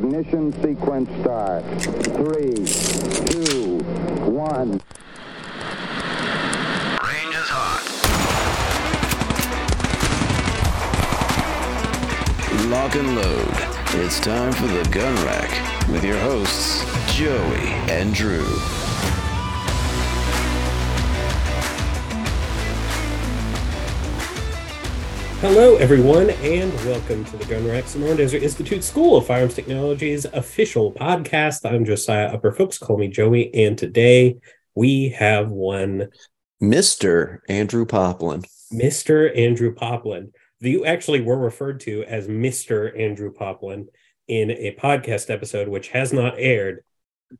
Ignition sequence start. Three, two, one. Range is hot. Lock and load. It's time for the gun rack with your hosts, Joey and Drew. Hello, everyone, and welcome to the Gun Rack Sonoran Desert Institute School of Firearms Technology's official podcast. I'm Josiah Upper Folks, call me Joey, and today we have one Mr. Andrew Poplin. Mr. Andrew Poplin. You actually were referred to as Mr. Andrew Poplin in a podcast episode, which has not aired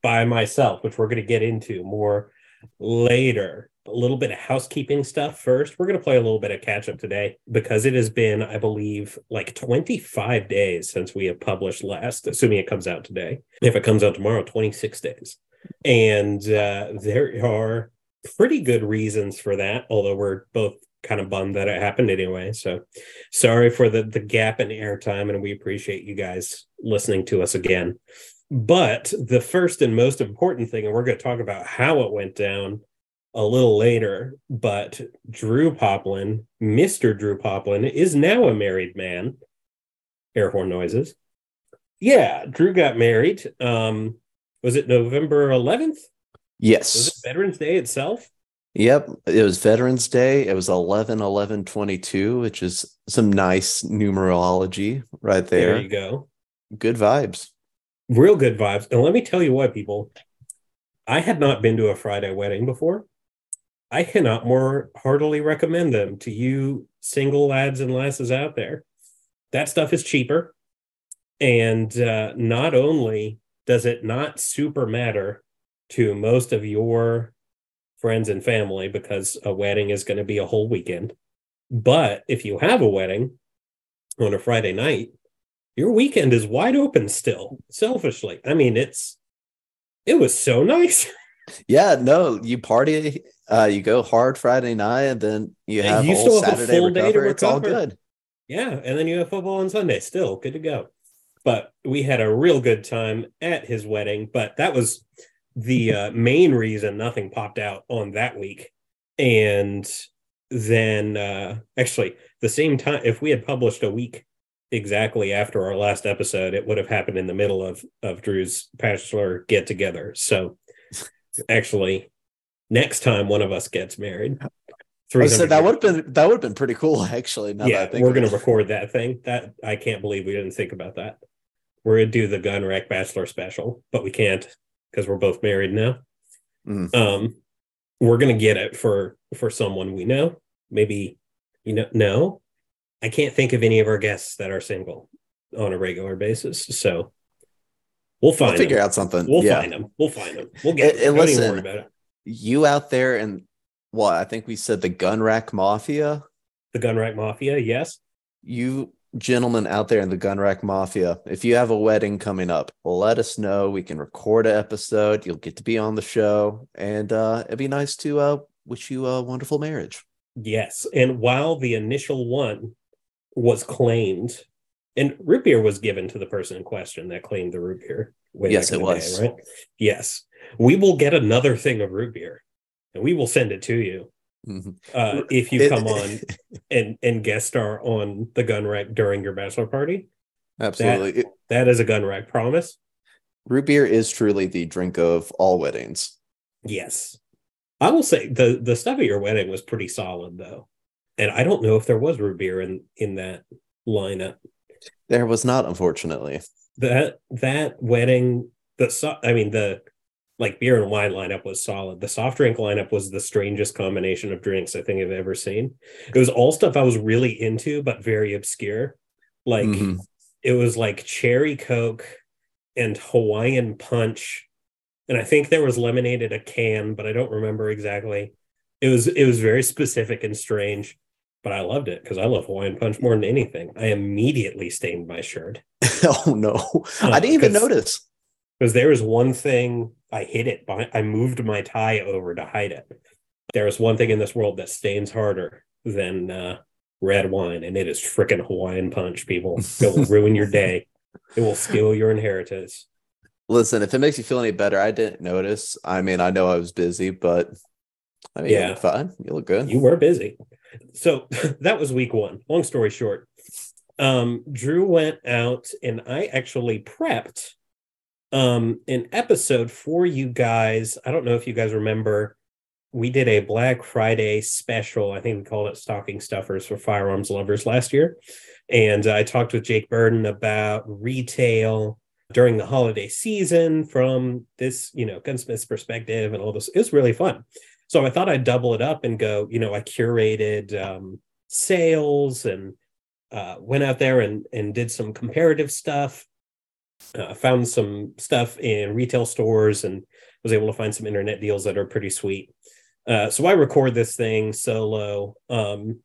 by myself, which we're going to get into more later. A little bit of housekeeping stuff first. We're going to play a little bit of catch up today because it has been, I believe, like 25 days since we have published last, assuming it comes out today. If it comes out tomorrow, 26 days. And uh, there are pretty good reasons for that, although we're both kind of bummed that it happened anyway. So sorry for the, the gap in airtime, and we appreciate you guys listening to us again. But the first and most important thing, and we're going to talk about how it went down a little later, but Drew Poplin, Mr. Drew Poplin, is now a married man. Air horn noises. Yeah, Drew got married. Um, was it November 11th? Was Yes. it Veterans Day itself? Yep. It was Veterans Day. It was 11 11 22, which is some nice numerology right There, there. you go. Good vibes. Real good vibes. And let me tell you what, people, I had not been to a Friday wedding before. I cannot more heartily recommend them to you single lads and lasses out there. That stuff is cheaper. And uh, not only does it not super matter to most of your friends and family because a wedding is going to be a whole weekend, but if you have a wedding on a Friday night, your weekend is wide open still, selfishly. I mean, it's it was so nice. Yeah, no, you party, uh, you go hard Friday night, and then you have you still have a Saturday full day to recover. It's all good. Yeah, and then you have football on Sunday. Still good to go. But we had a real good time at his wedding. But that was the uh, main reason nothing popped out on that week. And then, uh, actually, the same time, if we had published a week exactly after our last episode, it would have happened in the middle of of Drew's bachelor get together. So, actually, next time one of us gets married, Oh, so 300 that would have been that would have been pretty cool, actually. Now that I yeah, think we're gonna record that thing. That I can't believe we didn't think about that. We're gonna do the gun rack bachelor special, but we can't because we're both married now. Mm. Um, we're gonna get it for for someone we know. Maybe you know, no, I can't think of any of our guests that are single on a regular basis. So we'll find We'll figure them. out something. We'll yeah. find them. We'll find them. We'll get. Eh, them. Listen, about it. You out there and what I think we said the gun rack mafia. The gun rack mafia. Yes. You gentlemen out there in the gun rack mafia, if you have a wedding coming up, let us know. We can record an episode. You'll get to be on the show, and uh, it'd be nice to uh, wish you a wonderful marriage. Yes. And while the initial one was claimed, and root beer was given to the person in question that claimed the root beer. Yes, it was. right? Yes. We will get another thing of root beer and we will send it to you Mhm. uh, if you come on and, and guest star on the gun rack during your bachelor party. Absolutely. It- That is a gun rack promise. root beer is truly the drink of all weddings. Yes. I will say the the stuff at your wedding was pretty solid though. And I don't know if there was root beer in in that lineup. There was not, unfortunately. that that wedding the so, i mean the like beer and wine lineup was solid the soft drink lineup was the strangest combination of drinks i think i've ever seen it was all stuff i was really into but very obscure like Mhm. it was like cherry coke and hawaiian punch and i think there was lemonade in a can but i don't remember exactly it was it was very specific and strange but i loved it because i love hawaiian punch more than anything i immediately stained my shirt oh no, I didn't even notice. because there was one thing I hid it by I moved my tie over to hide it. There is one thing in this world that stains harder than uh, red wine, and it is frickin' Hawaiian punch. People, it'll ruin your day. It will steal your inheritance. Listen, if it makes you feel any better, I didn't notice. I mean, I know I was busy, but I mean, you Yeah. look fine. You look good. You were busy. So that was week one. Long story short, um, Drew went out and I actually prepped um, an episode for you guys. I don't know if you guys remember. We did a Black Friday special. I think we called it Stocking Stuffers for Firearms Lovers last year. And I talked with Jake Burden about retail during the holiday season from this, you know, gunsmith's perspective and all this. It was really fun. So I thought I'd double it up and go, you know, I curated um, sales and uh, went out there and, and did some comparative stuff. Uh, found some stuff in retail stores and was able to find some internet deals that are pretty sweet. Uh, so I record this thing solo. Um,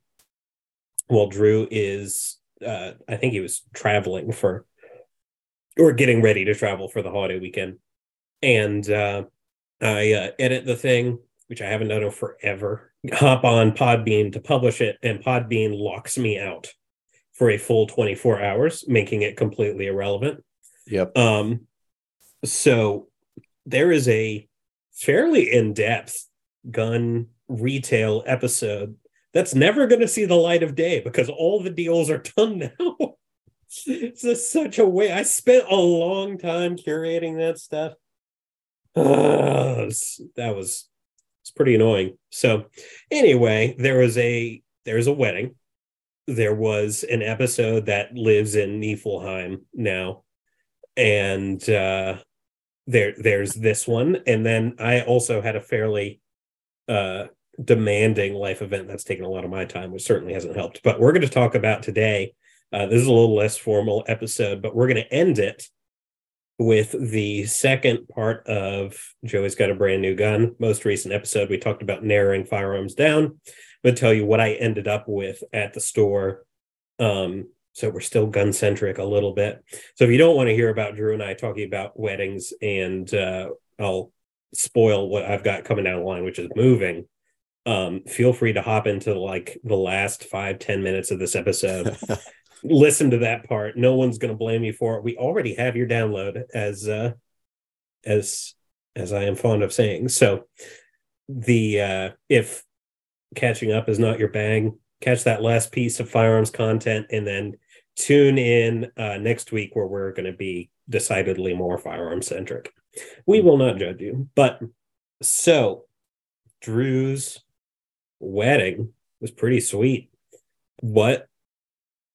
while Drew is, uh, I think he was traveling for, or getting ready to travel for the holiday weekend. And uh, I uh, edit the thing, which I haven't done in forever, hop on Podbean to publish it, and Podbean locks me out for a full 24 hours, making it completely irrelevant. Yep. Um, so there is a fairly in-depth gun retail episode that's never going to see the light of day because all the deals are done now. it's just such a way. I spent a long time curating that stuff. It's- that was it's pretty annoying. So anyway, there was a there's a wedding. There was an episode that lives in Niflheim now, and uh, there there's this one, and then I also had a fairly uh, demanding life event that's taken a lot of my time, which certainly hasn't helped. But we're going to talk about today. Uh, this is a little less formal episode, but we're going to end it with the second part of Joey's got a brand new gun. Most recent episode, we talked about narrowing firearms down. To tell you what I ended up with at the store. Um, so we're still gun centric a little bit. So if you don't want to hear about Drew and I talking about weddings, and uh, I'll spoil what I've got coming down the line, which is moving. Um, feel free to hop into like the last five ten minutes of this episode listen to that part. No one's going to blame you for it. We already have your download as uh as as I am fond of saying. So the uh if catching up is not your bang, catch that last piece of firearms content and then tune in uh next week where we're going to be decidedly more firearm centric. We will not judge you. But so Drew's wedding was pretty sweet. What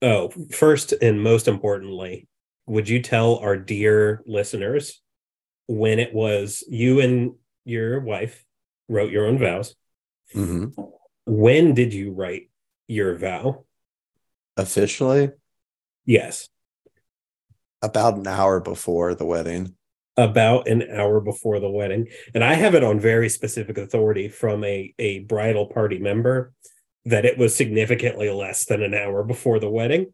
Oh, first and most importantly, would you tell our dear listeners when it was you and your wife wrote your own vows? hmm When did you write your vow? Officially, Yes, about an hour before the wedding. about an hour before the wedding. And I have it on very specific authority from a, a bridal party member that it was significantly less than an hour before the wedding.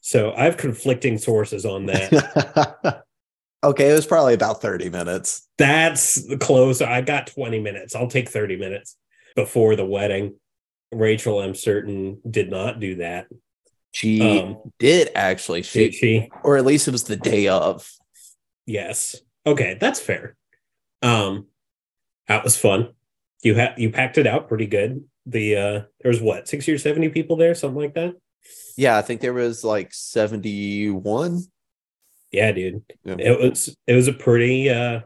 So I have conflicting sources on that. okay, it was probably about 30 minutes. That's close. I got 20 minutes. I'll take 30 minutes before the wedding. Rachel, I'm certain, did not do that. She Um, did actually. Did She, she? or at least it was the day of. Yes. Okay, that's fair. Um, that was fun. You had you packed it out pretty good. The uh there was what, 60 or 70 people there, something like that? Yeah, I think there was like 71. Yeah, dude. Yeah. It was it was a pretty uh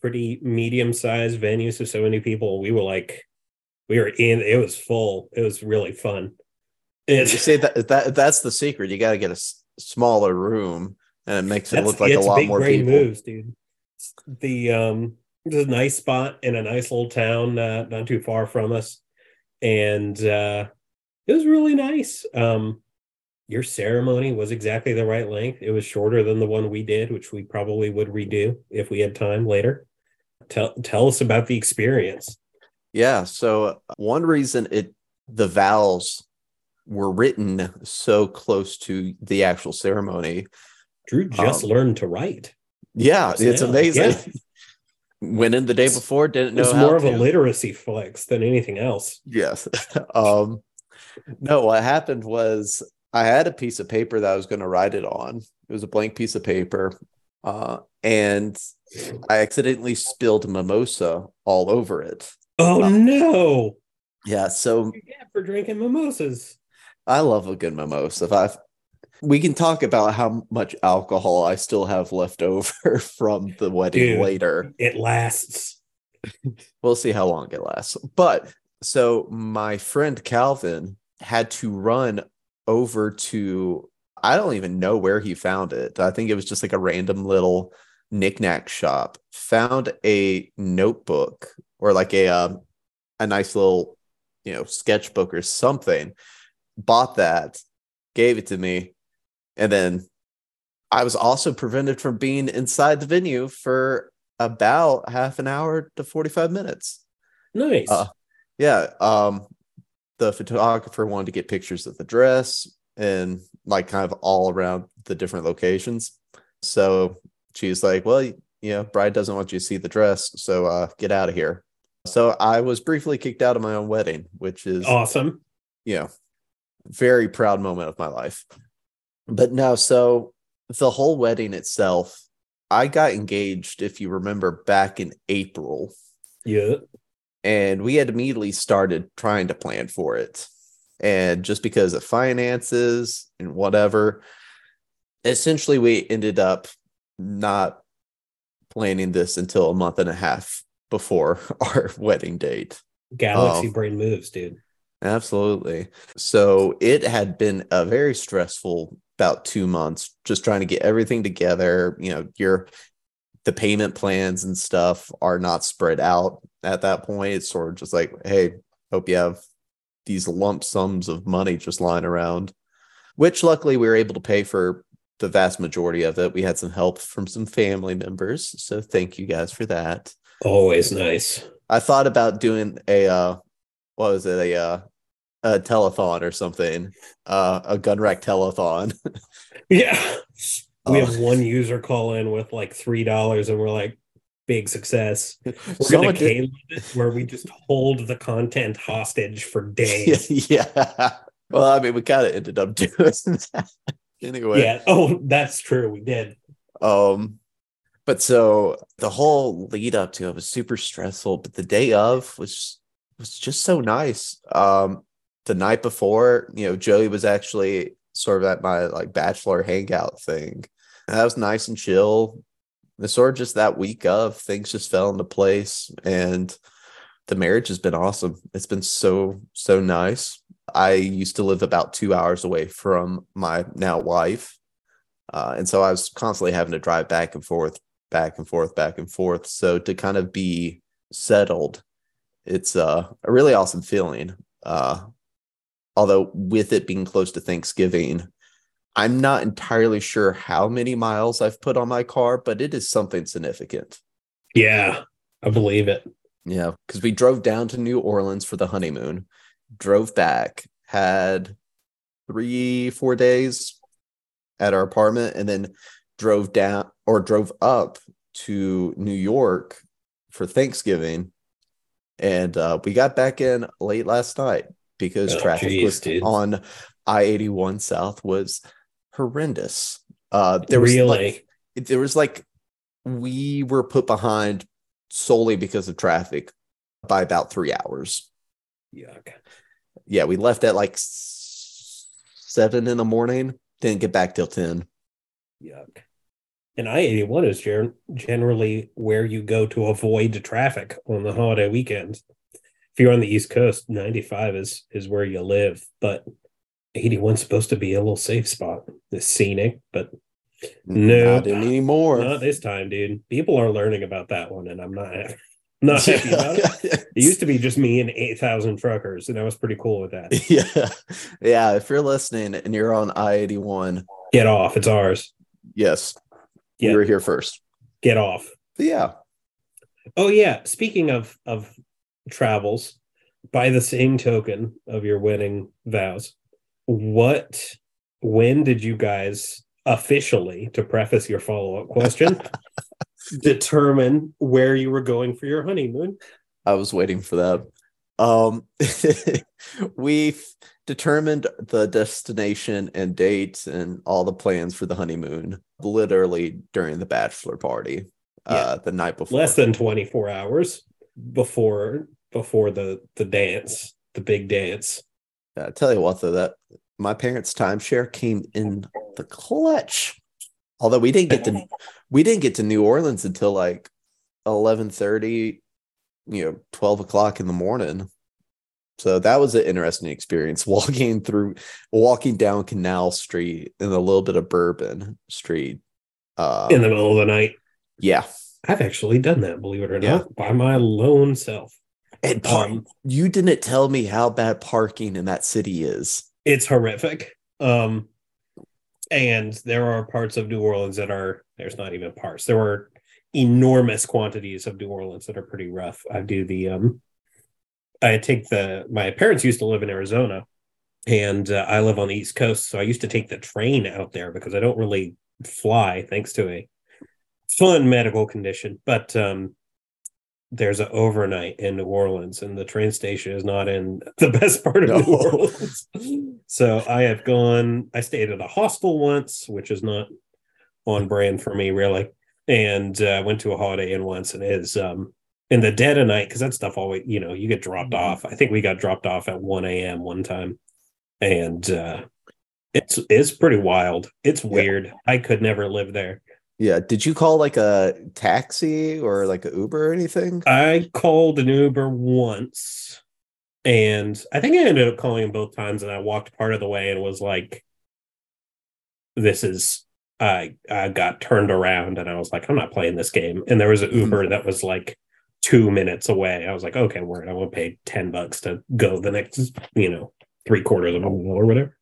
pretty medium sized venue, so so many people. We were like we were in it was full. It was really fun. You It's see that that that's the secret. You got to get a s- smaller room, and it makes it look like a lot big more people. moves, dude. The um, there's a nice spot in a nice little town, uh, not too far from us, and uh, it was really nice. Um, your ceremony was exactly the right length. It was shorter than the one we did, which we probably would redo if we had time later. Tell tell us about the experience. Yeah. So one reason it the vows were written so close to the actual ceremony. Drew just Um, learned to write. Yeah, it's amazing. Went in the day before, didn't know It's more of a literacy flex than anything else. Yes. um no, what happened was I had a piece of paper that I was going to write it on. It was a blank piece of paper. Uh, and I accidentally spilled mimosa all over it. Oh Uh, no! Yeah, so for drinking mimosas. I love a good mimosa. If I we can talk about how much alcohol I still have left over from the wedding Dude. later. It lasts. We'll see how long it lasts. But so my friend Calvin had to run over to I don't even know where he found it. I think it was just like a random little knickknack shop. Found a notebook or like a um, a nice little you know sketchbook or something. Bought that, gave it to me, and then I was also prevented from being inside the venue for about half an hour to 45 minutes. Nice. Uh, yeah. Um, the photographer wanted to get pictures of the dress and like kind of all around the different locations. So she's like, Well, you know, bride doesn't want you to see the dress, so uh get out of here. So I was briefly kicked out of my own wedding, which is awesome. you know, very proud moment of my life. But no, so the whole wedding itself, I got engaged, if you remember, back in April, Yeah. and we had immediately started trying to plan for it. And just because of finances and whatever, essentially we ended up not planning this until a month and a half before our wedding date. Galaxy Oh. brain moves, dude. Absolutely. So it had been a very stressful about two months, just trying to get everything together. You know, your the payment plans and stuff are not spread out at that point. It's sort of just like, hey, hope you have these lump sums of money just lying around. Which luckily we were able to pay for the vast majority of it. We had some help from some family members. So thank you guys for that. Always nice. I thought about doing a uh what was it, a uh a telethon or something. Uh a gun rack telethon. Yeah. We Oh. have one user call in with like three dollars, and we're like, big success. We're Someone gonna did- it where we just hold the content hostage for days. yeah. Well, I mean we kind of ended up doing that anyway. yeah. Oh, that's true. We did. Um but so the whole lead up to it was super stressful, but the day of was was just so nice. Um the night before, you know, Joey was actually sort of at my like bachelor hangout thing. And that was nice and chill. And sort of just that week of things just fell into place and the marriage has been awesome. It's been so, so nice. I used to live about two hours away from my now wife. Uh, and so I was constantly having to drive back and forth, back and forth, back and forth. So to kind of be settled, it's uh, a really awesome feeling. Uh, although with it being close to Thanksgiving, I'm not entirely sure how many miles I've put on my car, but it is something significant. Yeah, I believe it. Yeah, because we drove down to New Orleans for the honeymoon, drove back, had three, four days at our apartment, and then drove down or drove up to New York for Thanksgiving. And uh, we got back in late last night because Oh, traffic geez, was dude. on I 81 South was horrendous. Uh, there was really? like, there was like we were put behind solely because of traffic by about three hours. Yuck. Yeah, we left at like seven in the morning, didn't get back till 10. Yuck. And I 81 is gen- generally where you go to avoid traffic on the holiday weekends. If you're on the East Coast, 95 is is where you live, but 81's supposed to be a little safe spot. It's scenic, but No. Not anymore. not this time, dude. People are learning about that one, and I'm not not happy about it. It used to be just me and 8,000 truckers, and I was pretty cool with that. yeah. Yeah. If you're listening and you're on I 81, Get off. It's ours. yes, Yeah. you were here first. Get off. Yeah. Oh yeah, speaking of of travels, by the same token of your wedding vows, what when did you guys officially to preface your follow-up question determine where you were going for your honeymoon? I was waiting for that. Um, we determined the destination and dates and all the plans for the honeymoon literally during the bachelor party uh the night before less than 24 hours before before the the dance the big dance. Yeah, I tell you what though that my parents timeshare came in the clutch. Although we didn't get to we didn't get to new orleans until like 11.30 you know 12 o'clock in the morning. So that was an interesting experience walking through walking down canal street and a little bit of bourbon street uh in the middle of the night? Yeah. I've actually done that believe it or Yeah. not by my lone self and Um, you didn't tell me how bad parking in that city is. It's horrific. Um and there are parts of new orleans that are there's not even parts. There are enormous quantities of new orleans that are pretty rough. I do the um i take the my parents used to live in arizona and uh, i live on the east coast so i used to take the train out there because i don't really fly thanks to a fun medical condition. But um there's an overnight in New Orleans, and the train station is not in the best part of New No. Orleans. so I have gone. I stayed at a hostel once, which is not on brand for me, really, and uh, went to a Holiday Inn once, and it is um in the dead of night because that stuff always, you know, you get dropped Mhm. off. I think we got dropped off at one a.m. one time, and uh, it's it's pretty wild. It's Yeah. weird. I could never live there. Yeah did you call like a taxi or like a uber or anything I called an Uber once, and I think I ended up calling him both times, and I walked part of the way and was like, "This is." I I got turned around, and I was like, "I'm not playing this game." And there was an Uber mm. that was like two minutes away. I was like, "Okay, word. I won't pay ten bucks to go the next, you know, three quarters of a mile or whatever."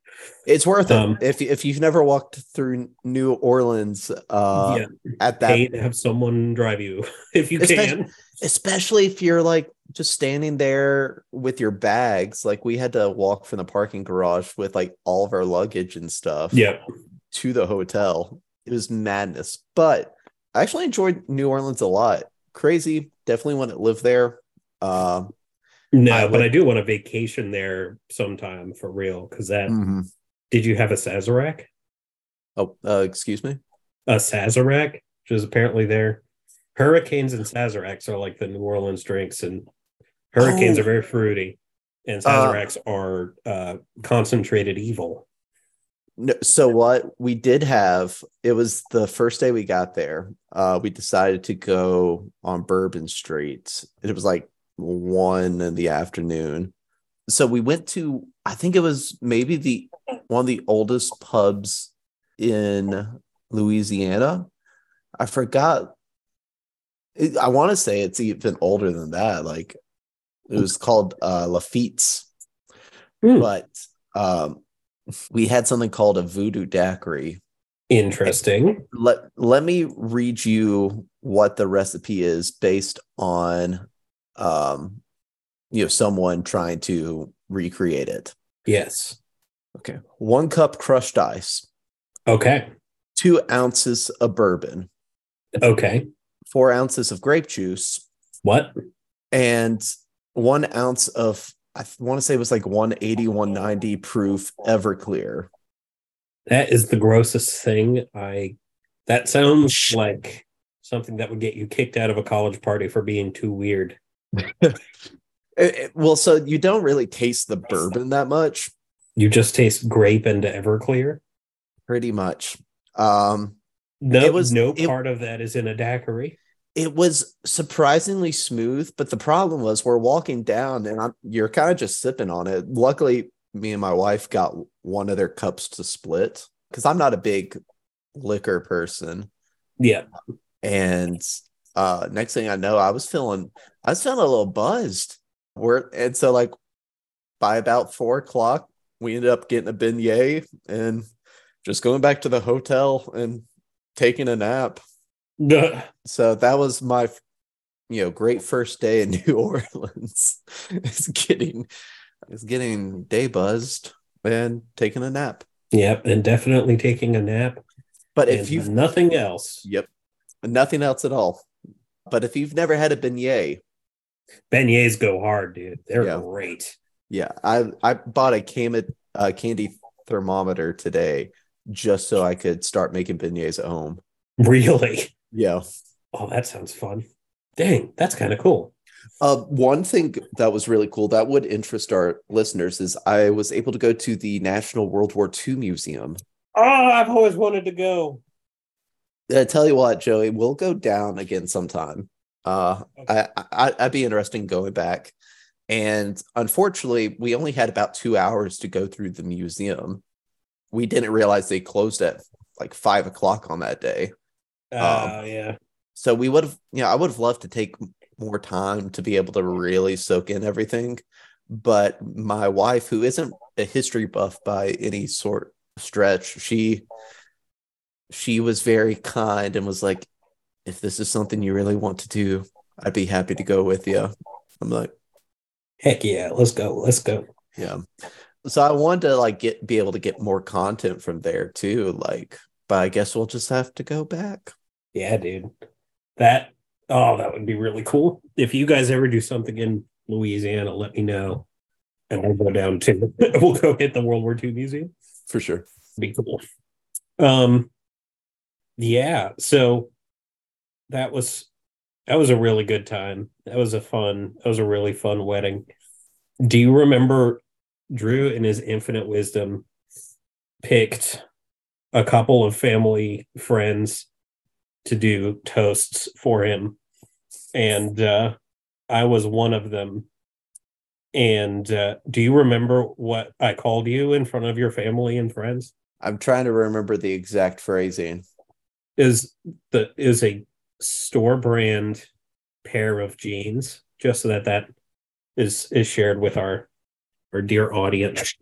It's worth it Um, if if you've never walked through New Orleans. Uh, yeah, at that, pay to have someone drive you if you Especially- can. especially if you're like just standing there with your bags. Like we had to walk from the parking garage with like all of our luggage and stuff. Yeah, to the hotel. It was madness, but I actually enjoyed New Orleans a lot. Crazy, definitely want to live there. Um, no, I but I do want a vacation there sometime for real. Because that mhm. Did you have a Sazerac? Oh, uh, excuse me. A Sazerac, which is apparently there. Hurricanes and Sazeracs are like the New Orleans drinks, and hurricanes Oh. are very fruity, and Uh, Sazeracs are uh, concentrated evil. No, so what we did have, it was the first day we got there. Uh, we decided to go on Bourbon Street. It was like one in the afternoon. So we went to, I think it was maybe the one of the oldest pubs in Louisiana. I forgot. I want to say it's even older than that. Like it was called uh, Lafitte's Hmm. but um, we had something called a voodoo daiquiri. Interesting. Let let me read you what the recipe is based on, um, you know, someone trying to recreate it. Yes. Okay, one cup crushed ice, Okay. two ounces of bourbon, Okay. four ounces of grape juice, What? and one ounce of I want to say it was like 180, 190 proof Everclear. That is the grossest thing. I. That sounds like something that would get you kicked out of a college party for being too weird. It- it- well, so you don't really taste the bourbon that much, You just taste grape and Everclear. pretty much. Um, No, It was- no it- part of that is in a daiquiri. it was surprisingly smooth, but the problem was we're walking down and I'm, you're kind of just sipping on it. Luckily, me and my wife got one of their cups to split because I'm not a big liquor person. Yeah. And uh, next thing I know, I was feeling, I was feeling a little buzzed. We're and so like by about four o'clock, we ended up getting a beignet and just going back to the hotel and taking a nap. Duh. So that was my, you know, great first day in New Orleans. is getting, is getting day buzzed and taking a nap. Yep, and definitely taking a nap. But if you've nothing else, Yep. Nothing else at all. But if you've never had a beignet, beignets go hard, dude. They're Yeah. great. Yeah, I I bought a uh, candy thermometer today just so I could start making beignets at home. Really? Yeah. Oh, that sounds fun. Dang, that's kind of cool. Uh, one thing that was really cool that would interest our listeners is I was able to go to the National World War II Museum. Oh, I've always wanted to go. I tell you what, Joey, we'll go down again sometime. Uh, I, I I'd be interested in going back. And unfortunately, we only had about two hours to go through the museum. We didn't realize they closed at like five o'clock on that day. Oh, Um, yeah. So we would have, you know, I would have loved to take more time to be able to really soak in everything. But my wife, who isn't a history buff by any sort of stretch, she she was very kind and was like, if this is something you really want to do, I'd be happy to go with you. I'm like, Heck yeah. Let's go. Let's go. yeah. So I wanted to like get be able to get more content from there too. Like, but I guess we'll just have to go back. Yeah, dude. That oh, that would be really cool. If you guys ever do something in Louisiana, let me know. And we'll go down to we'll go hit the World War II museum. For sure. Be cool. Um yeah, so that was that was a really good time. That was a fun, that was a really fun wedding. Do you remember Drew in his infinite wisdom picked a couple of family friends to do toasts for him and uh I was one of them and uh do you remember what I called you in front of your family and friends I'm trying to remember the exact phrasing. Is the is a store brand pair of jeans just so that that is is shared with our our dear audience.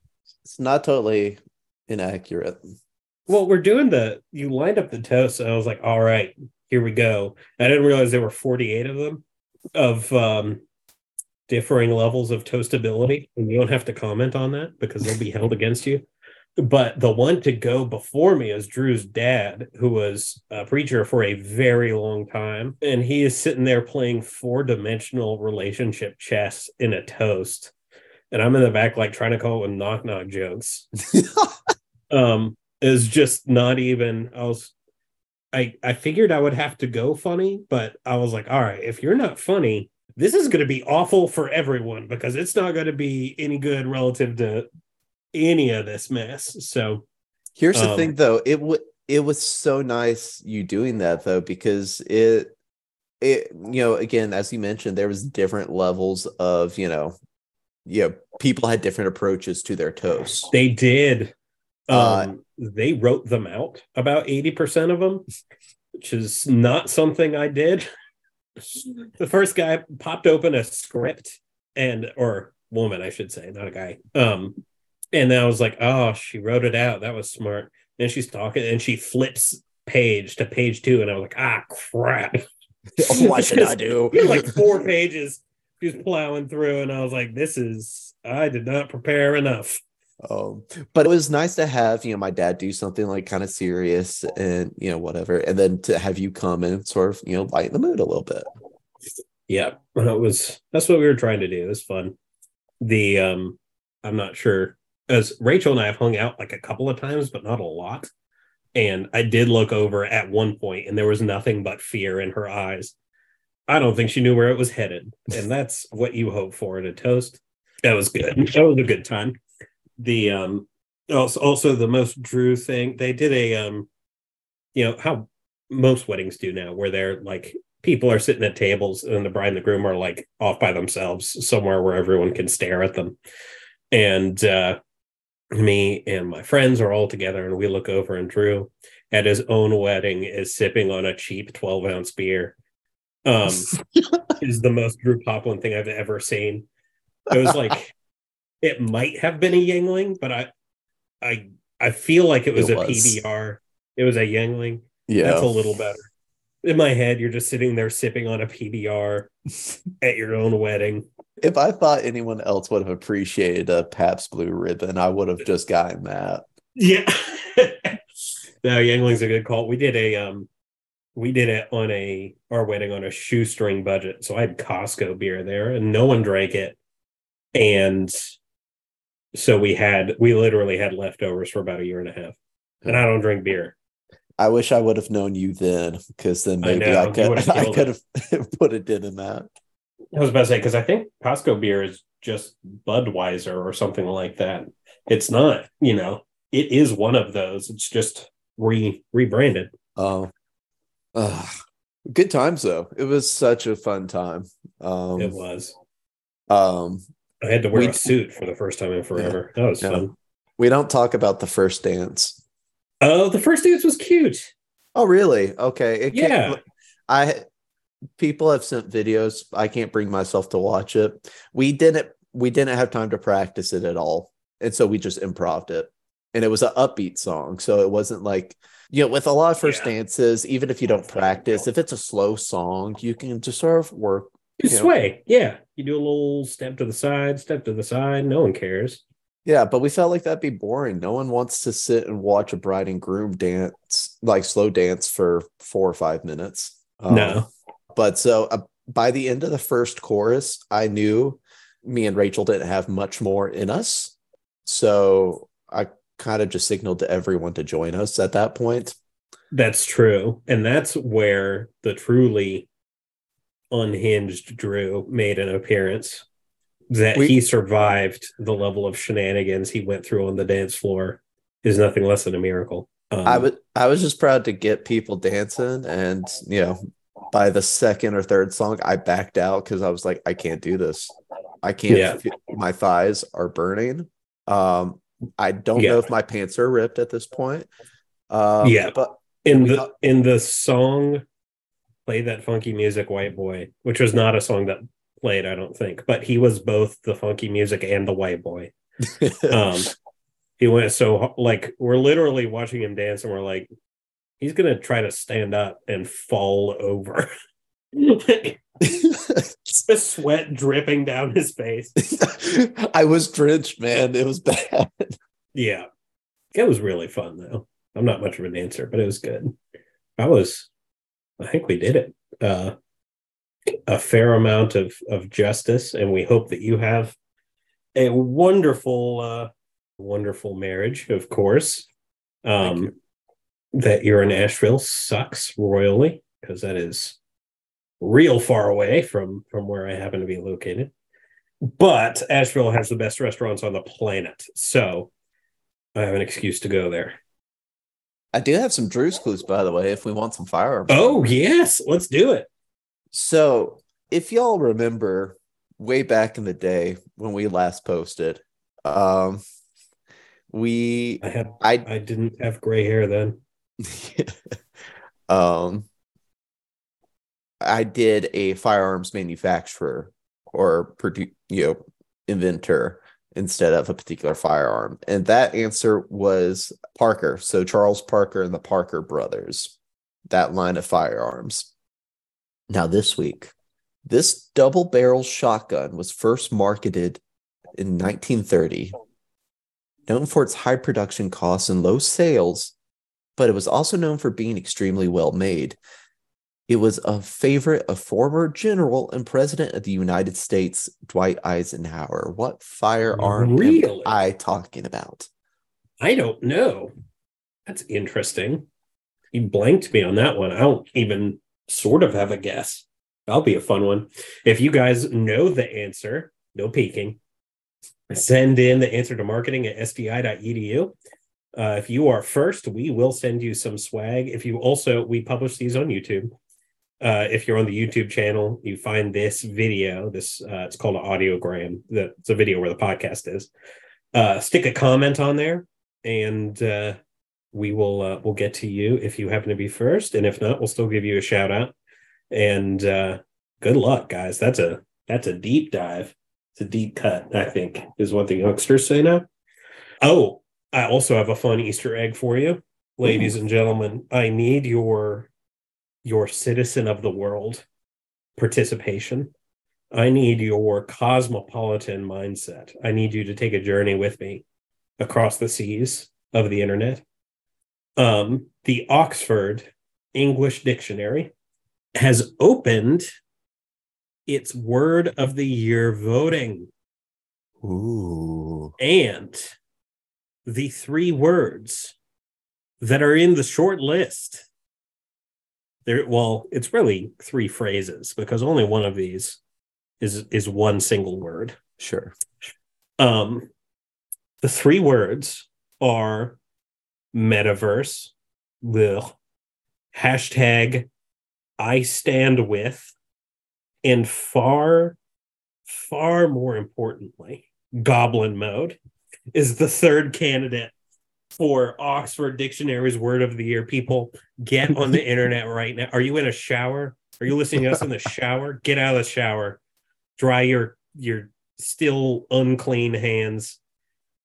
It's not totally inaccurate. well we're doing the you lined up the toast and i was like all right here we go. I didn't realize there were 48 of them of um differing levels of toastability and you don't have to comment on that because they'll be held against you but the one to go before me is Drew's dad, who was a preacher for a very long time. And he is sitting there playing four dimensional relationship chess in a toast. And I'm in the back, like trying to come up with knock knock jokes. Um, is just not even, I was, I, I figured I would have to go funny, but I was like, all right, if you're not funny, this is going to be awful for everyone because it's not going to be any good relative to any of this mess. So Here's the Um, thing though, it would it was so nice you doing that though, because it it you know, again, as you mentioned, there was different levels of, you know, you know, people had different approaches to their toast. they did. Um, Uh, they wrote them out about 80% of them, which is not something I did. the first guy popped open a script and or woman, I should say, not a guy. Um, and I was like, oh, she wrote it out. That was smart. And she's talking and she flips page to page two, and I was like, ah crap. what should I do? Like four pages just plowing through, and I was like, this is I did not prepare enough. Um, but it was nice to have, you know, my dad do something like kind of serious and, you know, whatever. And then to have you come and sort of, you know, lighten the mood a little bit. Yeah, that was that's what we were trying to do. It was fun. The um I'm not sure as Rachel and I have hung out like a couple of times, but not a lot. And I did look over at one point and there was nothing but fear in her eyes. I don't think she knew where it was headed. And that's what you hope for in a toast. That was good. That was a good time. The um also also the most Drew thing, they did a um you know how most weddings do now, where they're like people are sitting at tables and the bride and the groom are like off by themselves somewhere where everyone can stare at them. And uh, me and my friends are all together and we look over and Drew at his own wedding is sipping on a cheap 12 ounce beer. Um, is the most Drew Poplin thing I've ever seen. It was like it might have been a Yuengling, but I I I feel like it was It a was. PBR. It was a Yuengling. Yeah. That's a little better. In my head, you're just sitting there sipping on a PBR at your own wedding. If I thought anyone else would have appreciated a Pabst Blue Ribbon, I would have just gotten that. Yeah. no, Yuengling's a good call. We did a um we did it on a our wedding on a shoestring budget. So I had Costco beer there and no one drank it. And So we had we literally had leftovers for about a year and a half. And I don't drink beer. I wish I would have known you then, because then I maybe know, I, could I could have put it in in that. I was about to say because I think Costco beer is just Budweiser or something like that. It's not, you know, it is one of those. It's just re rebranded. Oh, Ugh. good times though. It was such a fun time. Um, it was. um, I had to wear We- a suit for the first time in forever. That was Yeah. fun. we don't talk about the first dance. Oh, the first dance was cute. Oh, really? Okay. It Yeah. I people have sent videos. I can't bring myself to watch it. We didn't. We didn't have time to practice it at all, and so we just improved it. And it was an upbeat song, so it wasn't like you know, with a lot of first Yeah. dances. Even if you don't practice, if it's a slow song, you can just sort of work. You Yeah. sway. Yeah. You do a little step to the side, step to the side. No one cares. Yeah, but we felt like that'd be boring. No one wants to sit and watch a bride and groom dance, like slow dance, for four or five minutes. Um, No. But so uh, by the end of the first chorus, I knew me and Rachel didn't have much more in us. So I kind of just signaled to everyone to join us at that point. That's true. And that's where the truly unhinged Drew made an appearance. That We- he survived the level of shenanigans he went through on the dance floor is nothing less than a miracle. Um, I was I was just proud to get people dancing, and you know, by the second or third song, I backed out because I was like, I can't do this. I can't. Yeah. feel- my thighs are burning. Um, I don't Yeah. know if my pants are ripped at this point. Um, Yeah. but in the in the song play that funky music white boy which was not a song that played i don't think but he was both the funky music and the white boy um he went so like we're literally watching him dance and we're like he's gonna try to stand up and fall over the sweat dripping down his face I was drenched, man. It was bad. yeah it was really fun though i'm not much of a dancer but it was good i was i think we did it uh a fair amount of of justice and we hope that you have a wonderful uh wonderful marriage of course um. That you're in asheville sucks royally because that is real far away from from where i happen to be located. But asheville has the best restaurants on the planet so i have an excuse to go there. I do have some Drew's clues, by the way, if we want some firearms. oh yes let's do it. So, if y'all remember way back in the day when we last posted, um, we i had I i didn't have gray hair then um I did a firearms manufacturer or you know inventor instead of a particular firearm, and that answer was Parker. So Charles Parker and the Parker brothers, that line of firearms. Now this week, this double barrel shotgun was first marketed in 1930, known for its high production costs and low sales but it was also known for being extremely well made. It was a favorite of former General and President of the United States, Dwight Eisenhower. What firearm am Really? I talking about? i don't know that's interesting you blanked me on that one i don't even sort of have a guess that'll be a fun one if you guys know the answer no peeking send in the answer to marketing at sdi.edu uh, if you are first we will send you some swag. If you also we publish these on youtube. Uh, if you're on the youtube channel you find this video this uh, it's called an audiogram the, it's a video where the podcast is. Uh, stick a comment on there and uh, we will uh, we'll get to you if you happen to be first. And if not we'll still give you a shout out. And good luck guys. That's a that's a deep dive. It's a deep cut i think is what the youngsters say now. Oh i also have a fun easter egg for you. Ladies and gentlemen i need your your citizen of the world participation. I need your cosmopolitan mindset. I need you to take a journey with me across the seas of the internet. Um, the oxford english dictionary has opened its word of the year voting. Ooh. And the three words that are in the short list. There, well, it's really three phrases because only one of these is is one single word. Sure. Um, the three words are metaverse, ugh, hashtag I stand with, and far, far more importantly, goblin mode is the third candidate for Oxford Dictionary's word of the year. People get on the internet right now. Are you in a shower? Are you listening to us in the shower? Get out of the shower. Dry your your still unclean hands.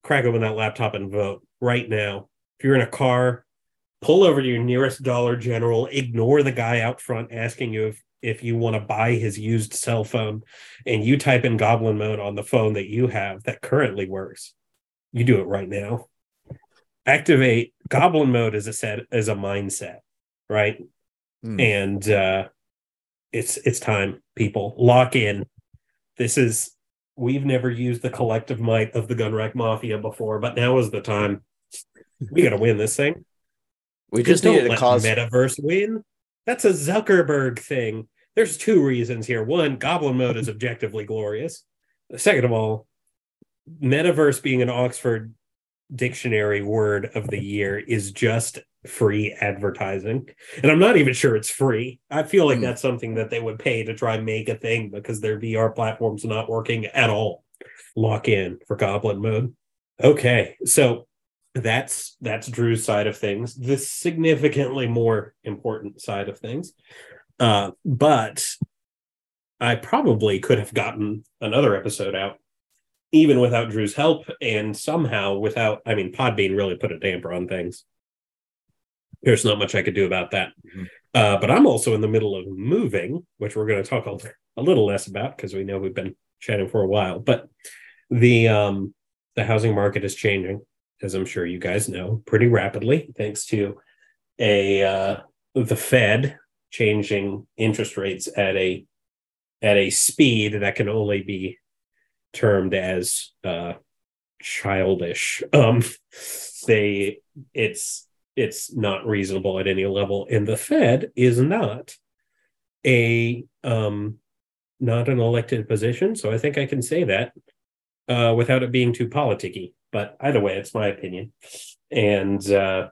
Crack open that laptop and vote right now. If you're in a car, pull over to your nearest Dollar General. Ignore the guy out front asking you if if you want to buy his used cell phone, and you type in Goblin mode on the phone that you have that currently works. You do it right now. Activate goblin mode as a set as a mindset right? Hmm. and uh it's it's time people. Lock in. This is we've never used the collective might of the gunrack mafia before but now is the time. We gotta win this thing. We just Don't to cause. metaverse win. That's a zuckerberg thing. There's two reasons here. One goblin mode is objectively glorious. Second of all metaverse being an oxford dictionary word of the year is just free advertising. And i'm not even sure it's free. I feel like Hmm. that's something that they would pay to try and make a thing because their vr platform's not working at all. Lock in for goblin mode. Okay so that's that's drew's side of things the significantly more important side of things. Uh but i probably could have gotten another episode out even without Drew's help, and somehow without, I mean, Podbean really put a damper on things. There's not much I could do about that. Mhm. Uh, but I'm also in the middle of moving, which we're going to talk a, a little less about because we know we've been chatting for a while. But the um, the housing market is changing, as I'm sure you guys know, pretty rapidly, thanks to a uh, the Fed changing interest rates at a at a speed that can only be termed as uh childish. Um they it's it's not reasonable at any level. And the fed is not a um not an elected position. So i think i can say that uh without it being too politicky. But either way it's my opinion. And uh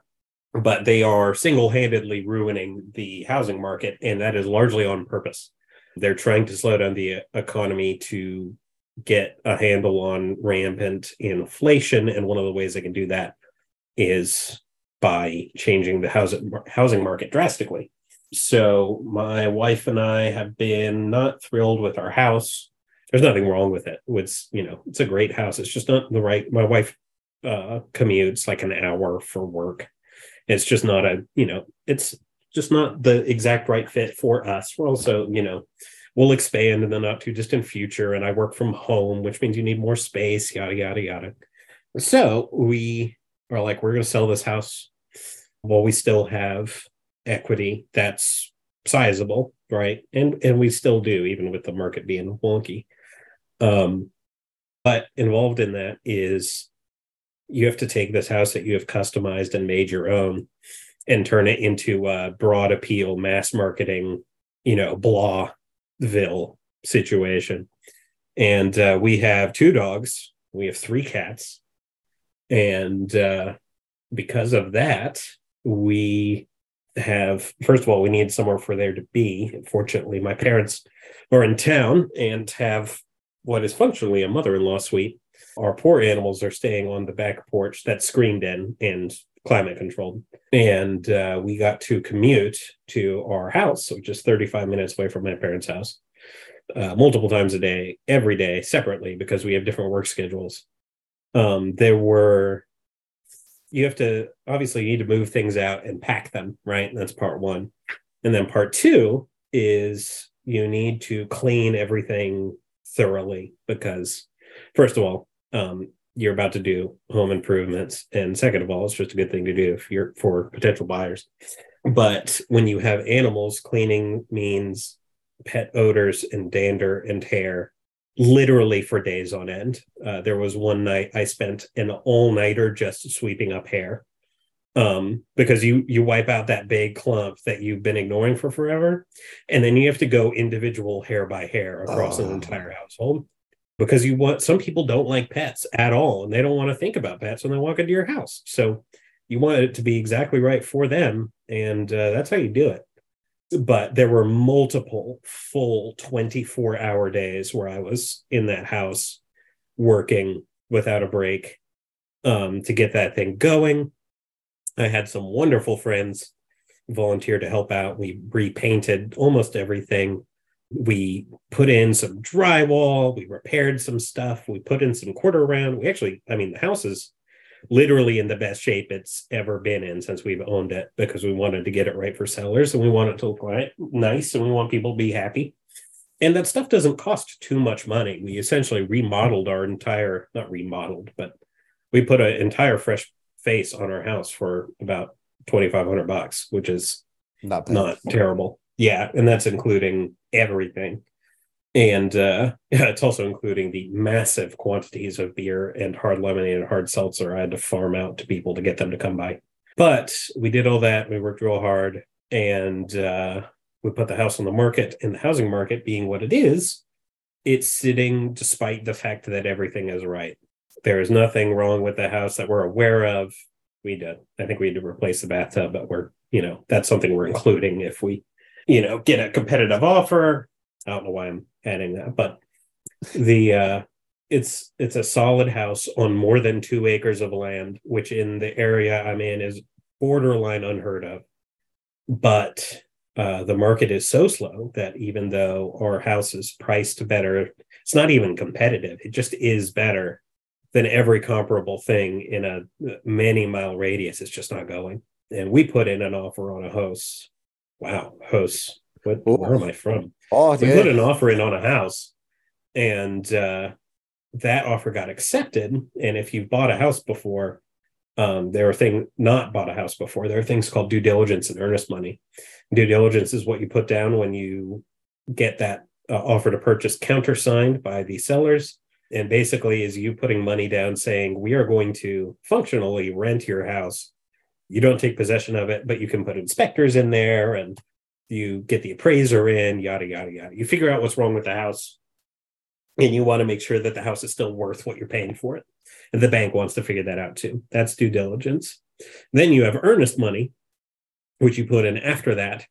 but they are single-handedly ruining the housing market. And that is largely on purpose. They're trying to slow down the economy to get a handle on rampant inflation and one of the ways they can do that is by changing the housing housing market drastically. So my wife and i have been not thrilled with our house. There's nothing wrong with it. It's you know it's a great house. It's just not the right my wife uh commutes like an hour for work. It's just not a you know it's just not the exact right fit for us. We're also you know we'll expand in the not too distant future and i work from home which means you need more space yada yada yada. So we are like we're going to sell this house while we still have equity that's sizable right? And and we still do even with the market being wonky. Um but involved in that is you have to take this house that you have customized and made your own and turn it into a broad appeal mass marketing you know blahville situation. And uh, we have two dogs. We have three cats. And uh, because of that we have first of all we need somewhere for there to be. Fortunately my parents are in town and have what is functionally a mother-in-law suite. Our poor animals are staying on the back porch that's screened in and climate controlled. And uh, we got to commute to our house which is 35 minutes away from my parents house uh, multiple times a day every day separately because we have different work schedules. Um, there were you have to obviously you need to move things out and pack them right? That's part one. And then part two is you need to clean everything thoroughly because first of all um, you're about to do home improvements and second of all it's just a good thing to do if you're for potential buyers but when you have animals cleaning means pet odors and dander and hair literally for days on end. Uh, there was one night I spent an all nighter just sweeping up hair um, because you you wipe out that big clump that you've been ignoring for forever, and then you have to go individual hair by hair across Oh. an entire household because you want some people don't like pets at all and they don't want to think about pets when they walk into your house. So you want it to be exactly right for them, and uh, that's how you do it. But there were multiple full 24 hour days where I was in that house working without a break um, to get that thing going. I had some wonderful friends volunteer to help out. We repainted almost everything. We put in some drywall. We repaired some stuff. We put in some quarter round. We actually, I mean, the house is literally in the best shape it's ever been in since we've owned it because we wanted to get it right for sellers and we want it to look right, nice and we want people to be happy. And that stuff doesn't cost too much money. We essentially remodeled our entire, not remodeled, but we put an entire fresh face on our house for about 2500 bucks, which is Not bad. not terrible. Yeah, and that's including everything. And uh yeah, it's also including the massive quantities of beer and hard lemonade and hard seltzer I had to farm out to people to get them to come by. But we did all that. We worked real hard and uh we put the house on the market and the housing market being what it is, it's sitting despite the fact that everything is right. There is nothing wrong with the house that we're aware of. We did. I think we had to replace the bathtub, but we're, you know, that's something we're including if we, you know, get a competitive offer. I don't know why I'm adding that, but the uh it's it's a solid house on more than two acres of land, which in the area I'm in is borderline unheard of. But uh, the market is so slow that even though our house is priced better, it's not even competitive. It just is better than every comparable thing in a many mile radius. It's just not going. And we put in an offer on a house. Wow, hosts, What, where am I from? Oh, we put an offering on a house and uh, that offer got accepted. And if you've bought a house before um, there are things not bought a house before there are things called due diligence and earnest money. Due diligence is what you put down when you get that uh, offer to purchase countersigned by the sellers. And basically is you putting money down saying we are going to functionally rent your house you don't take possession of it but you can put inspectors in there and you get the appraiser in, yada, yada, yada. You figure out what's wrong with the house and you want to make sure that the house is still worth what you're paying for it. And the bank wants to figure that out too. That's due diligence. Then you have earnest money, which you put in after that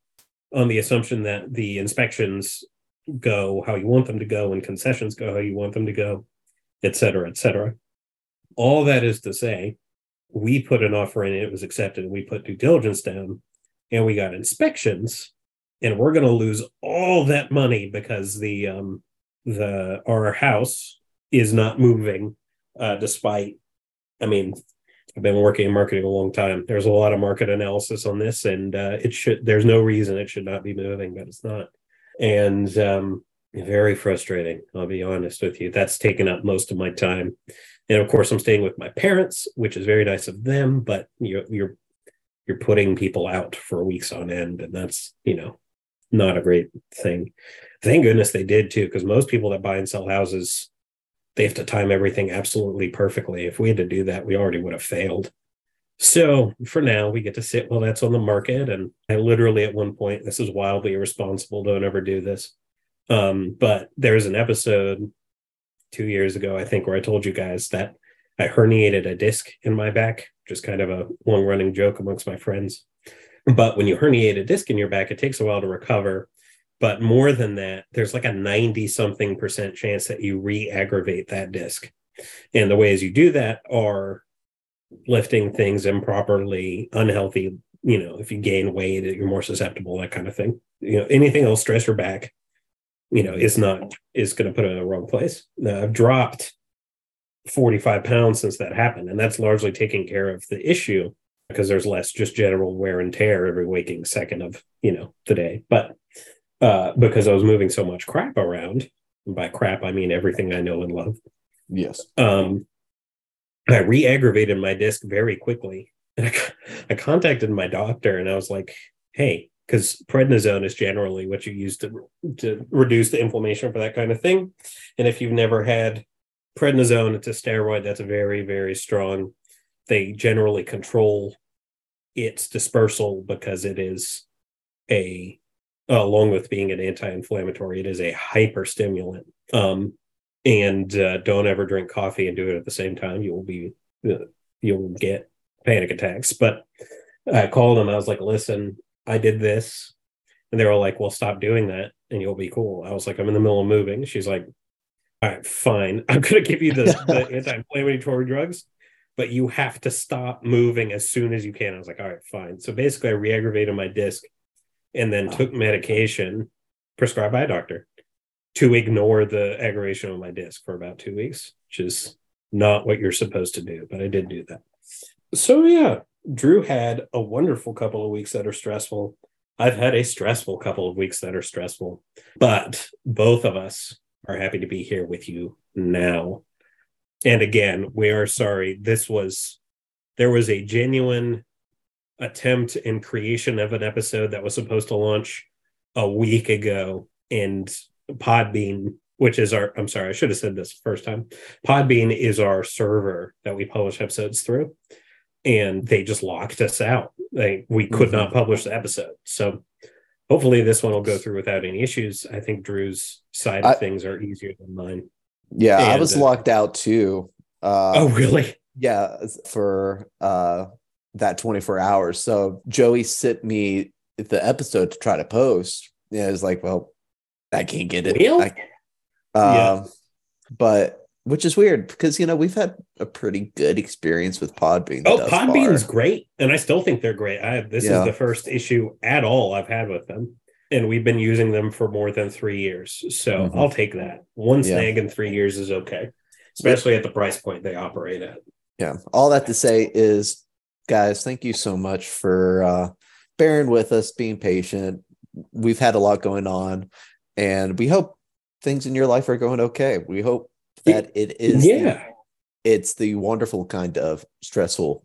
on the assumption that the inspections go how you want them to go and concessions go how you want them to go, et cetera, et cetera. All that is to say, we put an offer in, it was accepted, and we put due diligence down, and we got inspections and we're going to lose all that money because the um the our house is not moving uh despite i mean i've been working in marketing a long time. There's a lot of market analysis on this and uh it should there's no reason it should not be moving but it's not. And um very frustrating i'll be honest with you. That's taken up most of my time and of course i'm staying with my parents which is very nice of them but you're you're you're putting people out for weeks on end and that's you know not a great thing. Thank goodness they did too, because most people that buy and sell houses, they have to time everything absolutely perfectly. If we had to do that, we already would have failed. So for now, we get to sit while that's on the market. And I literally at one point, this is wildly irresponsible. Don't ever do this. Um, but there's an episode two years ago, I think, where I told you guys that I herniated a disc in my back, just kind of a long running joke amongst my friends. But when you herniate a disc in your back, it takes a while to recover. But more than that, there's like a 90 something percent chance that you re aggravate that disc. And the ways you do that are lifting things improperly, unhealthy. You know, if you gain weight, you're more susceptible, that kind of thing. You know, anything else stress your back, you know, is not, is going to put it in the wrong place. Now, I've dropped 45 pounds since that happened. And that's largely taking care of the issue because there's less just general wear and tear every waking second of you know the day but uh because i was moving so much crap around and by crap i mean everything i know and love Yes. um i re-aggravated my disc very quickly and I, I contacted my doctor and i was like hey because prednisone is generally what you use to to reduce the inflammation for that kind of thing. And if you've never had prednisone, it's a steroid that's very very strong. They generally control its dispersal because it is a along with being an anti-inflammatory, it is a hyperstimulant. Um, and uh, don't ever drink coffee and do it at the same time. You will be uh, you'll get panic attacks. But I called him. I was like, listen, I did this. And they were like, well, stop doing that and you'll be cool. I was like, I'm in the middle of moving. She's like, all right, fine. I'm going to give you the, the anti inflammatory drugs, but you have to stop moving as soon as you can. I was like, all right, fine. So basically, I re aggravated my disc and then took medication prescribed by a doctor to ignore the aggravation of my disc for about two weeks, which is not what you're supposed to do, but I did do that. So, yeah, Drew had a wonderful couple of weeks that are stressful. I've had a stressful couple of weeks that are stressful, but both of us are happy to be here with you now. And again, we are sorry. This was, there was a genuine attempt and creation of an episode that was supposed to launch a week ago. And Podbean, which is our, I'm sorry, I should have said this first time. Podbean is our server that we publish episodes through and they just locked us out. They we could mm-hmm. not publish the episode. So hopefully this one will go through without any issues. I think Drew's side of things are easier than mine. Yeah, and, I was uh, locked out too. Uh, oh, really? Yeah, for uh, that 24 hours. So Joey sent me the episode to try to post. Yeah, it's like, well, I can't get it. I, um, yeah. But which is weird because you know we've had a pretty good experience with Podbean. Oh, Podbean's great, and I still think they're great. I this yeah. is the first issue at all I've had with them, and we've been using them for more than three years. So mm-hmm. I'll take that. One snag yeah. in three years is okay, especially at the price point they operate at. Yeah. All that to say is, guys, thank you so much for uh, bearing with us, being patient. We've had a lot going on, and we hope things in your life are going okay. We hope that it is yeah. the, it's the wonderful kind of stressful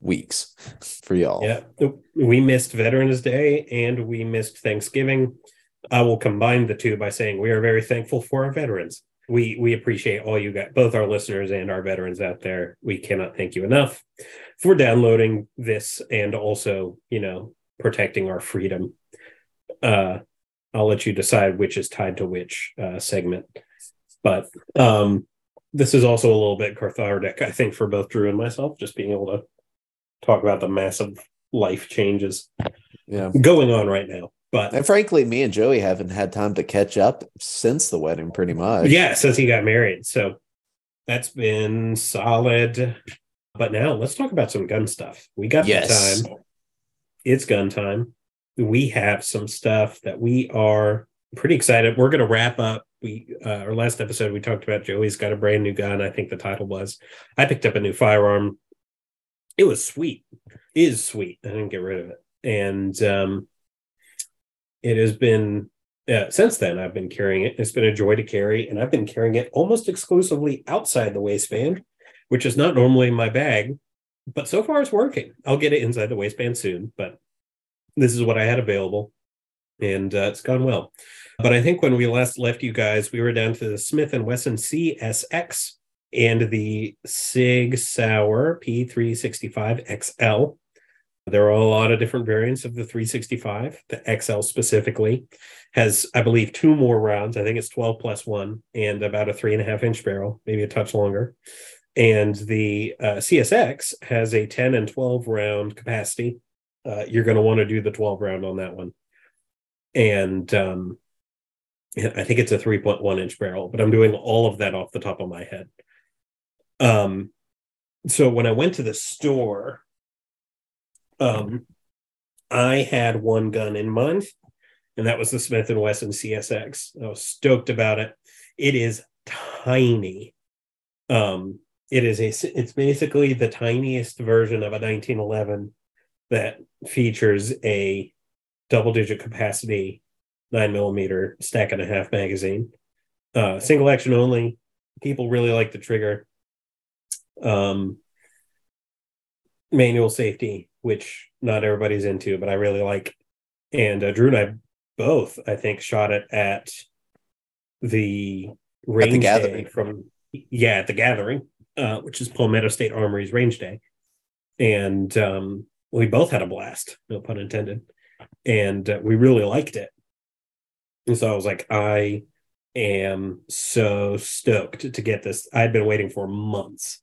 weeks for y'all. Yeah. We missed veterans day and we missed thanksgiving. I will combine the two by saying we are very thankful for our veterans. We we appreciate all you got both our listeners and our veterans out there. We cannot thank you enough for downloading this and also you know protecting our freedom. Uh i'll let you decide which is tied to which uh segment but um, this is also a little bit cathartic, I think, for both Drew and myself, just being able to talk about the massive life changes yeah. going on right now. But and frankly, me and Joey haven't had time to catch up since the wedding, pretty much. Yeah, since he got married. So that's been solid. But now let's talk about some gun stuff. We got yes. the time. It's gun time. We have some stuff that we are pretty excited. We're going to wrap up we uh, our last episode we talked about Joey's got a brand new gun. I think the title was. I picked up a new firearm. It was sweet. It is sweet. I didn't get rid of it, and um, it has been uh, since then. I've been carrying it. It's been a joy to carry, and I've been carrying it almost exclusively outside the waistband, which is not normally my bag. But so far, it's working. I'll get it inside the waistband soon, but this is what I had available, and uh, it's gone well. But I think when we last left you guys, we were down to the Smith and Wesson CSX and the Sig Sauer P365 XL. There are a lot of different variants of the 365. The XL specifically has, I believe, two more rounds. I think it's 12 plus one and about a three and a half inch barrel, maybe a touch longer. And the uh, CSX has a 10 and 12 round capacity. Uh, you're going to want to do the 12 round on that one. And um, I think it's a 3.1 inch barrel, but I'm doing all of that off the top of my head. Um, so when I went to the store, um, I had one gun in mind, and that was the Smith and Wesson CSX. I was stoked about it. It is tiny. Um, it is a. It's basically the tiniest version of a 1911 that features a double-digit capacity nine millimeter stack and a half magazine. Uh, single action only. People really like the trigger. Um, manual safety, which not everybody's into, but I really like. and uh, Drew and I both, I think, shot it at the range gathering. day from yeah at the gathering, uh, which is Palmetto State Armory's range day, and um, we both had a blast, no pun intended, and uh, we really liked it. And so I was like, I am so stoked to get this. I'd been waiting for months.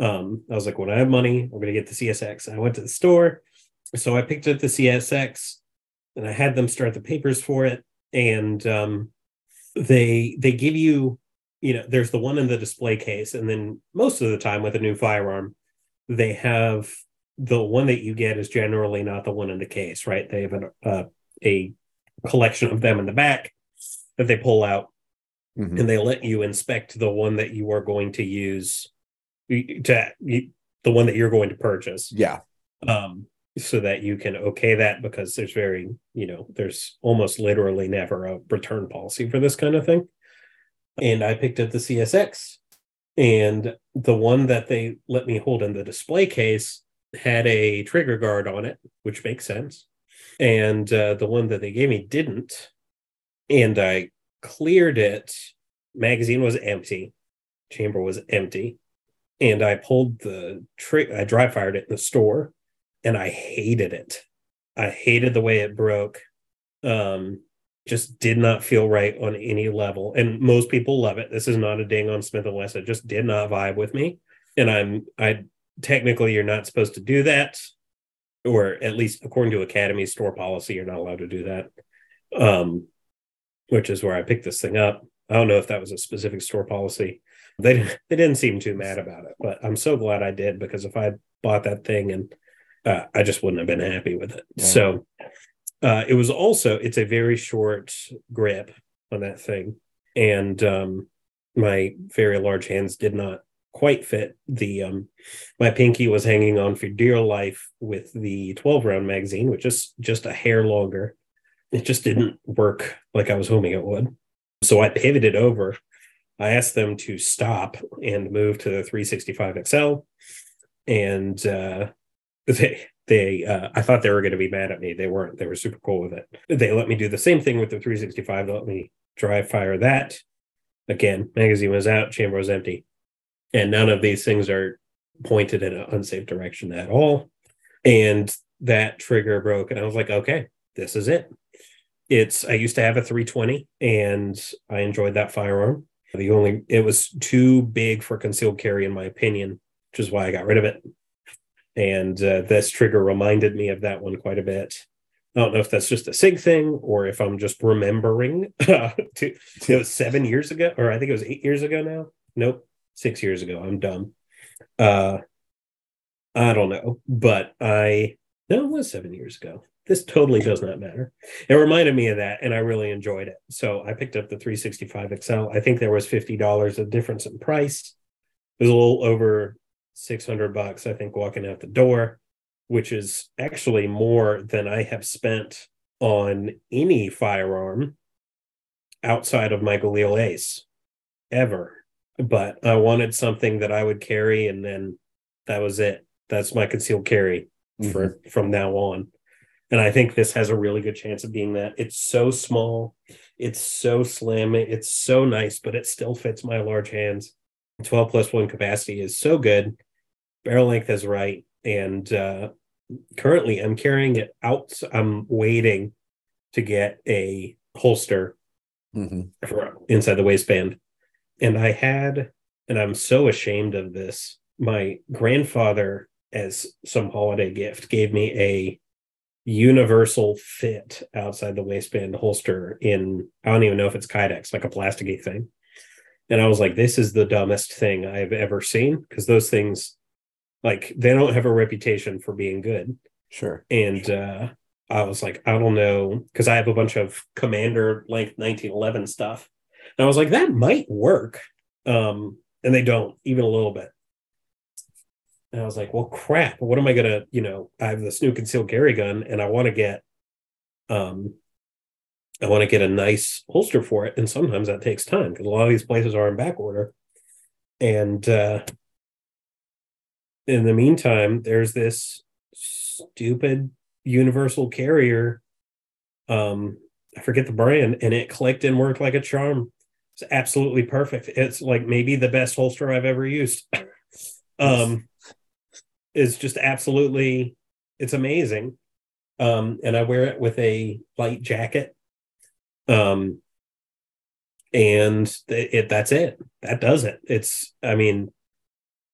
Um, I was like, when I have money, I'm going to get the CSX. I went to the store, so I picked up the CSX, and I had them start the papers for it, and um, they they give you, you know, there's the one in the display case, and then most of the time with a new firearm, they have the one that you get is generally not the one in the case, right? They have an, uh, a collection of them in the back that they pull out Mhm. and they let you inspect the one that you are going to use to the one that you're going to purchase Yeah. um so that you can okay that because there's very you know there's almost literally never a return policy for this kind of thing and i picked up the csx and the one that they let me hold in the display case had a trigger guard on it which makes sense and uh, the one that they gave me didn't. And i cleared it. Magazine was empty. Chamber was empty. And i pulled the trick i dry fired it in the store and i hated it. I hated the way it broke. Um just did not feel right on any level. And most people love it. This is not a ding on smith and wesson. It just did not vibe with me. And i'm i technically you're not supposed to do that or at least according to academy store policy you're not allowed to do that. Um which is where i picked this thing up. I don't know if that was a specific store policy. They didn't, they didn't seem too mad about it but i'm so glad i did because if i bought that thing and uh, i just wouldn't have been happy with it. Yeah. so uh, it was also it's a very short grip on that thing. And um, my very large hands did not quite fit the um, my pinky was hanging on for dear life with the 12 round magazine which is just a hair longer it just didn't work like i was hoping it would so i pivoted over i asked them to stop and move to the 365 xl and uh, they they uh, I thought they were going to be mad at me. They weren't. They were super cool with it. They let me do the same thing with the 365. They let me dry fire that. Again, magazine was out, chamber was empty, and none of these things are pointed in an unsafe direction at all. And that trigger broke, and I was like, okay, this is it. It's I used to have a 320, and I enjoyed that firearm. The only it was too big for concealed carry, in my opinion, which is why I got rid of it and uh, this trigger reminded me of that one quite a bit. I don't know if that's just a SIG thing or if I'm just remembering. to, it was seven years ago, or I think it was eight years ago now. Nope, six years ago. I'm dumb. Uh, I don't know, but I no, it was seven years ago. This totally does not matter. It reminded me of that, and I really enjoyed it. So I picked up the 365 XL. I think there was fifty dollars of difference in price. It was a little over 600 bucks, I think, walking out the door, which is actually more than I have spent on any firearm outside of my Galil Ace ever. But I wanted something that I would carry, and then that was it. That's my concealed carry for from now on. And I think this has a really good chance of being that. It's so small, it's so slim, it's so nice, but it still fits my large hands. 12 plus one capacity is so good barrel length is right and uh currently i'm carrying it out i'm waiting to get a holster Mhm. for inside the waistband and i had and i'm so ashamed of this my grandfather as some holiday gift gave me a universal fit outside the waistband holster in i don't even know if it's kydex like a plasticky thing. And i was like this is the dumbest thing i've ever seen because those things like they don't have a reputation for being good. Sure. and uh i was like i don't know because i have a bunch of commander length 1911 stuff and i was like that might work. Um and they don't even a little bit. And i was like well crap. What am i gonna you know i have this new concealed carry gun and i want to get um i want to get a nice holster for it. And sometimes that takes time because a lot of these places are in back order. And uh in the meantime, there's this stupid universal carrier. Um, I forget the brand, and it clicked and worked like a charm. It's absolutely perfect. It's like maybe the best holster I've ever used. um, it's just absolutely, it's amazing. Um, and I wear it with a light jacket. Um, and it, it that's it. That does it. It's, I mean,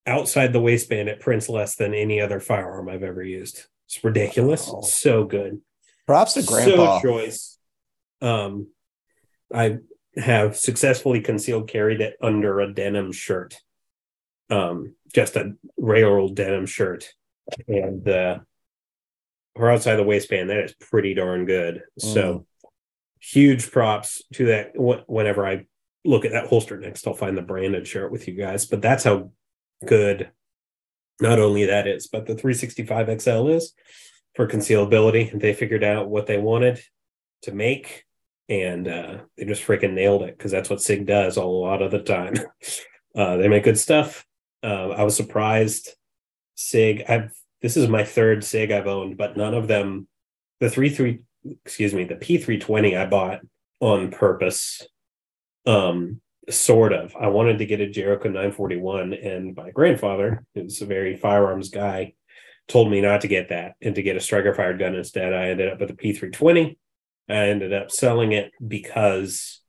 outside the waistband, it prints less than any other firearm I've ever used. It's ridiculous. Wow. So good. Props to Grandpa. So choice. Um, I have successfully concealed carried it under a denim shirt. Um, just a railroad denim shirt, and uh, or outside the waistband. That is pretty darn good. So, huge props to that. Wh- Whenever I look at that holster next, I'll find the branded shirt with you guys. But that's how good. Not only that is, but the 365 XL is for concealability. They figured out what they wanted to make and uh, they just freaking nailed it because that's what SIG does a lot of the time. Uh, they make good stuff. Uh, I was surprised. SIG, I've this is my third SIG I've owned, but none of them. The three three, excuse me, the P three twenty I bought on purpose. Um, sort of. I wanted to get a Jericho nine forty one, and my grandfather, who's a very firearms guy, told me not to get that and to get a striker fired gun instead. I ended up with a P three twenty. I ended up selling it because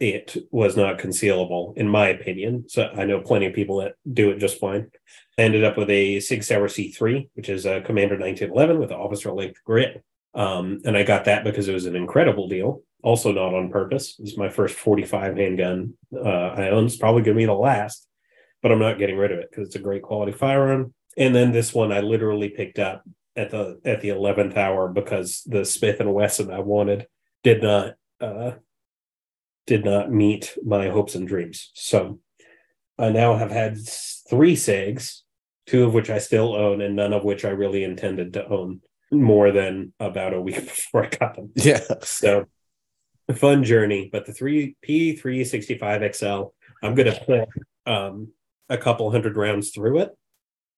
it was not concealable, in my opinion. So I know plenty of people that do it just fine. I ended up with a Sig Sauer C3, which is a Commander 1911 with officer length grit. Um, and I got that because it was an incredible deal. Also, not on purpose. It's my first 45 handgun uh, I own. It's probably going to be the last, but I'm not getting rid of it because it's a great quality firearm. And then this one I literally picked up at the at the 11th hour because the Smith and Wesson I wanted did not uh, did not meet my hopes and dreams. So I now have had three SIGs, two of which I still own, and none of which I really intended to own more than about a week before I got them. Yeah. So a fun journey. But the three P three sixty five XL, I'm gonna put um, a couple hundred rounds through it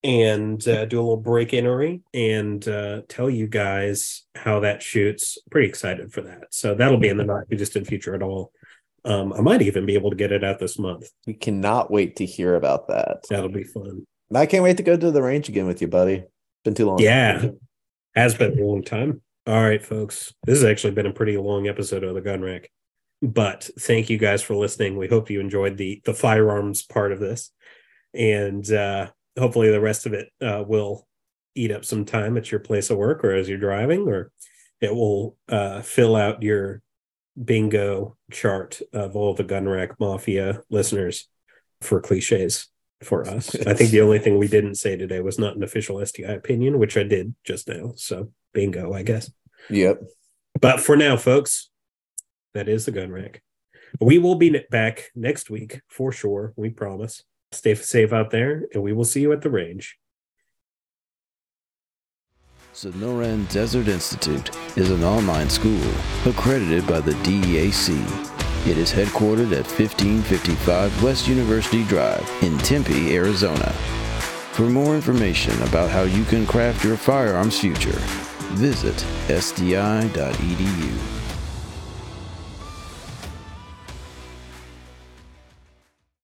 and uh, do a little break innery and uh, tell you guys how that shoots. Pretty excited for that. So that'll be in the not too distant future at all. Um, I might even be able to get it out this month. We cannot wait to hear about that. That'll be fun. I can't wait to go to the range again with you, buddy. Been too long. Yeah, has been a long time. All right, folks. This has actually been a pretty long episode of the Gun Rack, but thank you guys for listening. We hope you enjoyed the the firearms part of this, and uh, hopefully the rest of it uh, will eat up some time at your place of work or as you're driving, or it will uh, fill out your bingo chart of all the Gun Rack Mafia listeners for cliches for us. I think the only thing we didn't say today was not an official SDI opinion, which I did just now. So bingo, I guess. Yep. But for now, folks, that is the gun rack. We will be back next week for sure. We promise. Stay safe out there, and we will see you at the range. Sonoran Desert Institute is an online school accredited by the DEAC. It is headquartered at 1555 West University Drive in Tempe, Arizona. For more information about how you can craft your firearms future, visit sdi.edu.